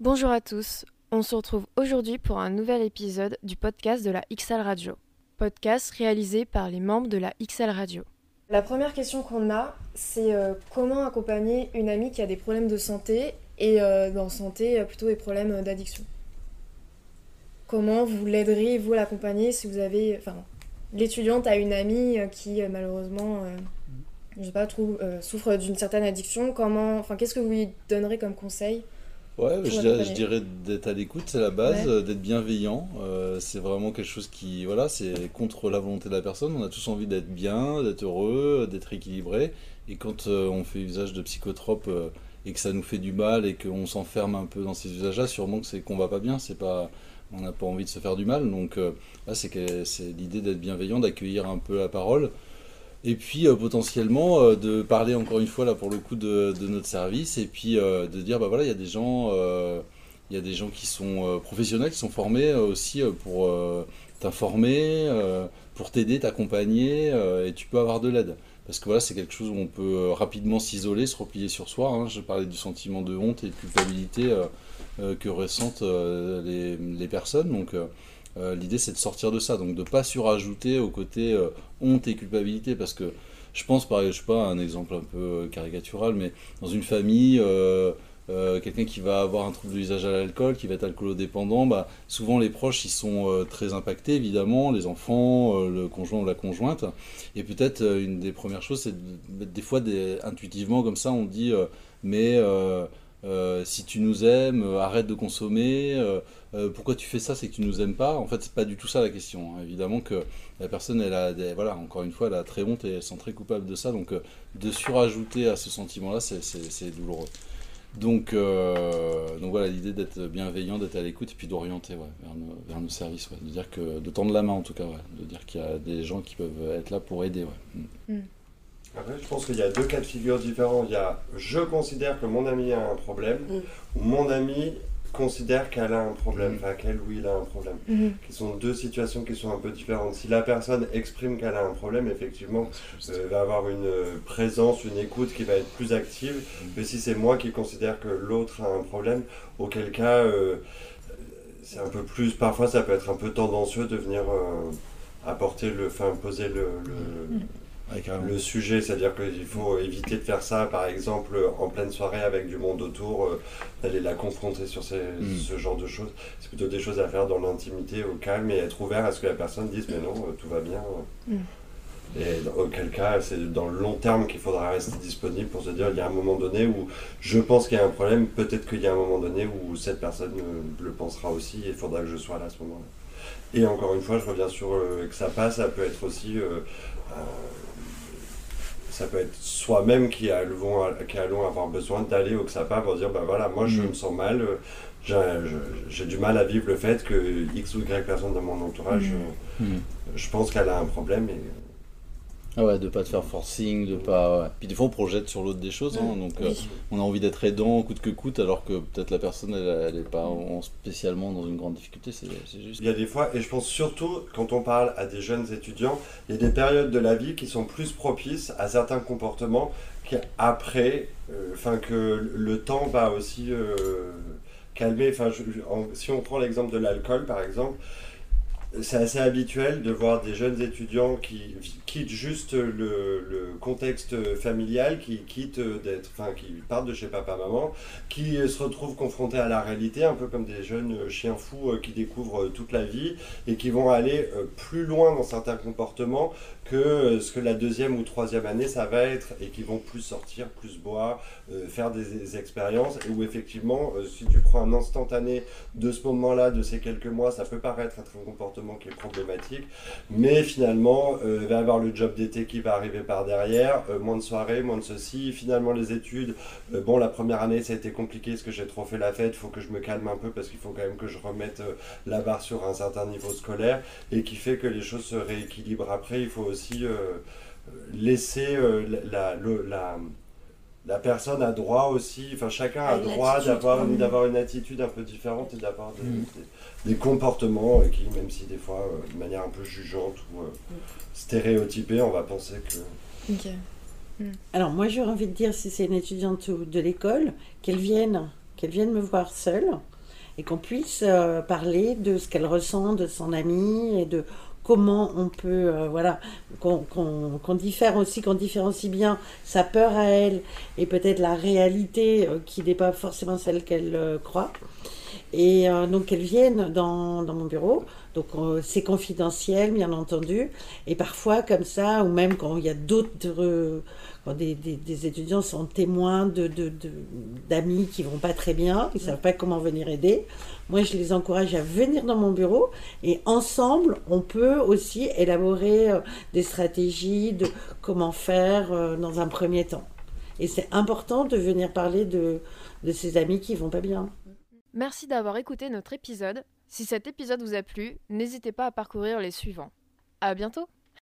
Bonjour à tous, on se retrouve aujourd'hui pour un nouvel épisode du podcast de la XL Radio. Podcast réalisé par les membres de la XL Radio. La première question qu'on a, c'est euh, comment accompagner une amie qui a des problèmes de santé et euh, dans santé euh, plutôt des problèmes d'addiction? Comment vous l'aideriez, vous l'accompagner si vous avez... Enfin, l'étudiante a une amie qui malheureusement, je sais pas, souffre d'une certaine addiction? Comment... Enfin, qu'est-ce que vous lui donnerez comme conseil? Ouais, je dirais, l'accompagner. je dirais d'être à l'écoute, c'est la base, Ouais. d'être bienveillant. euh, c'est vraiment quelque chose qui, voilà, c'est contre la volonté de la personne. On a tous envie d'être bien, d'être heureux, d'être équilibré. Et quand euh, on fait usage de psychotropes euh, et que ça nous fait du mal et qu'on s'enferme un peu dans ces usages-là, sûrement que c'est qu'on va pas bien. C'est pas, on n'a pas envie de se faire du mal. Donc là, c'est que c'est l'idée d'être bienveillant, d'accueillir un peu la parole. Et puis euh, potentiellement euh, de parler encore une fois là pour le coup de, notre service et puis euh, de dire bah voilà il y a des gens il y a des gens qui sont professionnels qui sont formés aussi pour t'informer pour t'aider t'accompagner et tu peux avoir de l'aide parce que voilà c'est quelque chose où on peut rapidement s'isoler se replier sur soi hein. je parlais du sentiment de honte et de culpabilité que ressentent les, les personnes donc euh, l'idée c'est de sortir de ça. Donc de pas surajouter au côté euh, honte et culpabilité. Parce que je pense par je sais pas un exemple un peu euh, caricatural mais dans une famille quelqu'un qui va avoir un trouble de l'usage à l'alcool qui va être alcoolodépendant bah souvent les proches ils sont très impactés évidemment les enfants le conjoint ou la conjointe. Et peut-être une des premières choses c'est de- des fois intuitivement comme ça on dit mais euh, si tu nous aimes, euh, arrête de consommer. euh, pourquoi tu fais ça C'est que tu nous aimes pas? En fait, c'est pas du tout ça la question. hein. Évidemment que la personne, elle a, voilà, encore une fois, elle a très honte et elle se sent très coupable de ça. Donc, de surajouter à ce sentiment-là, c'est- douloureux. Donc, donc voilà, l'idée d'être bienveillant, d'être à l'écoute et puis d'orienter vers, nos, services, de dire que de tendre la main en tout cas, de dire qu'il y a des gens qui peuvent être là pour aider. Ouais. Mm. Après, je pense qu'il y a deux cas de figure différents. Il y a je considère que mon ami a un problème, ou mon ami considère qu'elle a un problème, Mm. enfin qu'elle ou il a un problème. Mhm. Qui sont deux situations qui sont un peu différentes. Si la personne exprime qu'elle a un problème, effectivement, euh, va avoir une euh, présence, une écoute qui va être plus active. Mais si c'est moi qui considère que l'autre a un problème, auquel cas, euh, c'est un peu plus. Parfois, ça peut être un peu tendancieux de venir euh, apporter le, enfin, poser le- le, Ouais, le sujet, c'est-à-dire qu'il faut éviter de faire ça, par exemple, en pleine soirée avec du monde autour, euh, d'aller la confronter sur ces- Mm. ce genre de choses. C'est plutôt des choses à faire dans l'intimité, au calme, et être ouvert à ce que la personne dise, mais non, euh, tout va bien. Mm. Et dans- auquel cas, c'est dans le long terme qu'il faudra rester disponible pour se dire, il y a un moment donné où je pense qu'il y a un problème, peut-être qu'il y a un moment donné où cette personne euh, le pensera aussi, et il faudra que je sois là à ce moment-là. Et encore une fois, je reviens sur euh, que ça passe, ça peut être aussi... euh, euh, ça peut être soi-même qui allons, qui allons avoir besoin d'aller au XAPA pour dire, bah voilà, moi je Mhm. me sens mal, euh, j'ai je- du mal à vivre le fait que X ou Y personne dans mon entourage, Mhm. euh, Mm. je pense qu'elle a un problème. Et, Ah ouais, de pas te faire forcing, de pas. ouais. Puis des fois on projette sur l'autre des choses, hein, donc euh, on a envie d'être aidant coûte que coûte, alors que peut-être la personne elle, elle est pas en- spécialement dans une grande difficulté, c'est juste. Il y a des fois, et je pense surtout quand on parle à des jeunes étudiants, il y a des périodes de la vie qui sont plus propices à certains comportements qu'après, euh, enfin que le temps va aussi euh, calmer. Enfin, si on prend l'exemple de l'alcool par exemple, c'est assez habituel de voir des jeunes étudiants qui quittent juste le, contexte familial, qui quittent d'être, enfin, qui partent de chez papa-maman, qui se retrouvent confrontés à la réalité, un peu comme des jeunes chiens fous euh, qui découvrent euh, toute la vie et qui vont aller euh, plus loin dans certains comportements que ce que la deuxième ou troisième année ça va être et qui vont plus sortir, plus boire, faire des, expériences et où effectivement, si tu prends un instantané de ce moment-là, de ces quelques mois, ça peut paraître être un comportement qui est problématique, mais finalement, euh, il va y avoir le job d'été qui va arriver par derrière, euh, moins de soirées, moins de ceci, finalement les études, euh, bon, la première année ça a été compliqué parce que j'ai trop fait la fête, il faut que je me calme un peu parce qu'il faut quand même que je remette euh, la barre sur un certain niveau scolaire et qui fait que les choses se rééquilibrent après, il faut aussi euh, laisser euh, la, la, la personne a droit aussi, enfin chacun a À une droit attitude, d'avoir une, d'avoir une attitude un peu différente et d'avoir des, Mhm. des- des comportements euh, qui, même si des fois, euh, de manière un peu jugeante ou euh, stéréotypée, on va penser que... Ok. Alors moi j'aurais envie de dire si c'est une étudiante ou de l'école, qu'elle vienne, qu'elle vienne me voir seule et qu'on puisse euh, parler de ce qu'elle ressent de son ami et de comment on peut, euh, voilà, qu'on diffère aussi, qu'on différencie bien sa peur à elle et peut-être la réalité euh, qui n'est pas forcément celle qu'elle euh, croit. Et donc qu'elle vienne dans, mon bureau. Donc c'est confidentiel, bien entendu. Et parfois, comme ça, ou même quand il y a d'autres des, étudiants sont témoins de, d'amis qui vont pas très bien, ils savent pas comment venir aider. Moi, je les encourage à venir dans mon bureau et ensemble, on peut aussi élaborer euh, des stratégies de comment faire euh, dans un premier temps. Et c'est important de venir parler de, de ses amis qui vont pas bien. Merci d'avoir écouté notre épisode. Si cet épisode vous a plu, n'hésitez pas à parcourir les suivants. À bientôt!